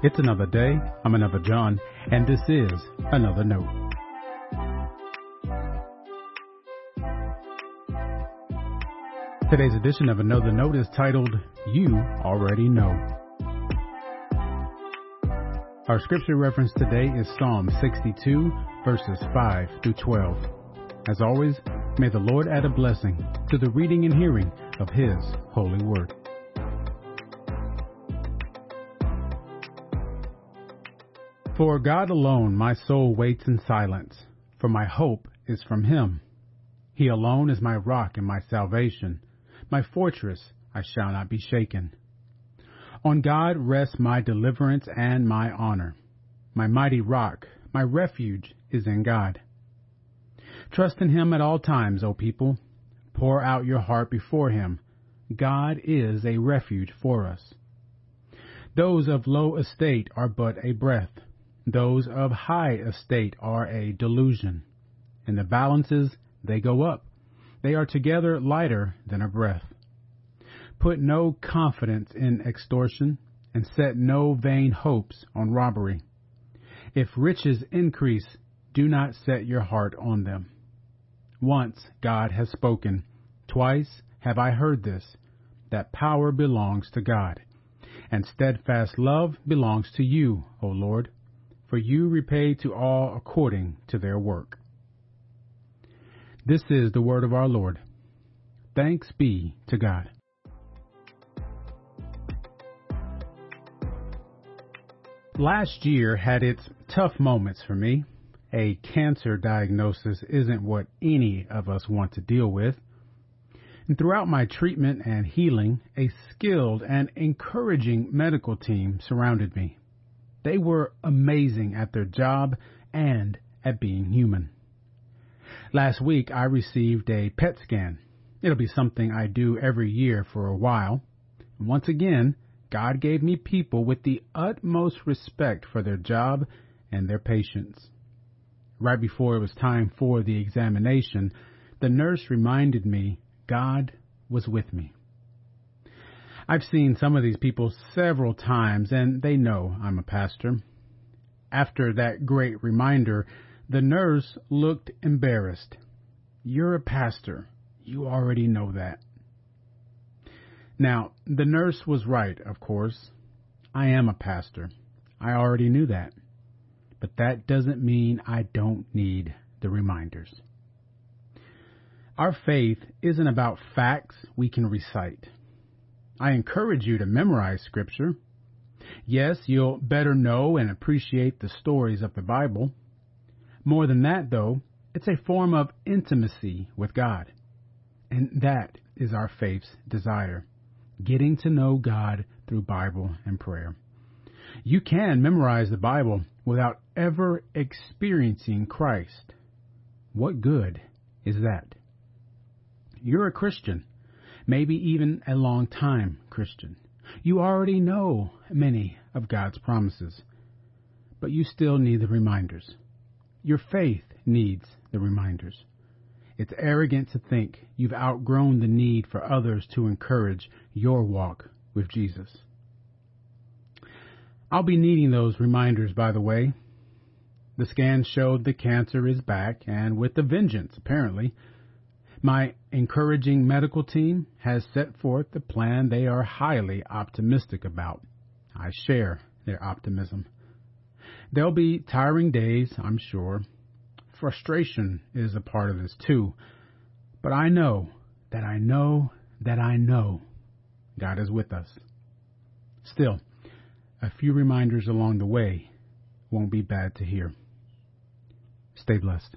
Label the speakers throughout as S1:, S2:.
S1: It's another day. I'm another John, and this is another note. Today's edition of Another Note is titled, You Already Know. Our scripture reference today is Psalm 62, verses 5 through 12. As always, may the Lord add a blessing to the reading and hearing of His holy word. For God alone my soul waits in silence, for my hope is from Him. He alone is my rock and my salvation, my fortress, I shall not be shaken. On God rests my deliverance and my honor. My mighty rock, my refuge is in God. Trust in Him at all times, O people. Pour out your heart before Him. God is a refuge for us. Those of low estate are but a breath those of high estate are a delusion. In the balances, they go up. They are together lighter than a breath. Put no confidence in extortion, and set no vain hopes on robbery. If riches increase, do not set your heart on them. Once God has spoken, twice have I heard this, that power belongs to God, and steadfast love belongs to you, O Lord for you repay to all according to their work. This is the word of our Lord. Thanks be to God. Last year had its tough moments for me. A cancer diagnosis isn't what any of us want to deal with. And throughout my treatment and healing, a skilled and encouraging medical team surrounded me. They were amazing at their job and at being human. Last week I received a PET scan. It'll be something I do every year for a while. Once again, God gave me people with the utmost respect for their job and their patients. Right before it was time for the examination, the nurse reminded me God was with me. I've seen some of these people several times, and they know I'm a pastor. After that great reminder, the nurse looked embarrassed. You're a pastor. You already know that. Now, the nurse was right, of course. I am a pastor. I already knew that. But that doesn't mean I don't need the reminders. Our faith isn't about facts we can recite. I encourage you to memorize Scripture. Yes, you'll better know and appreciate the stories of the Bible. More than that, though, it's a form of intimacy with God. And that is our faith's desire getting to know God through Bible and prayer. You can memorize the Bible without ever experiencing Christ. What good is that? You're a Christian maybe even a long time Christian. You already know many of God's promises, but you still need the reminders. Your faith needs the reminders. It's arrogant to think you've outgrown the need for others to encourage your walk with Jesus. I'll be needing those reminders, by the way. The scan showed the cancer is back, and with a vengeance, apparently. My encouraging medical team has set forth a plan they are highly optimistic about. I share their optimism. There'll be tiring days, I'm sure. Frustration is a part of this too. But I know that I know that I know God is with us. Still, a few reminders along the way won't be bad to hear. Stay blessed.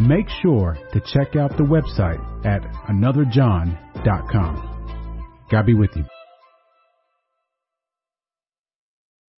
S1: make sure to check out the website at anotherjohn.com. God be with you.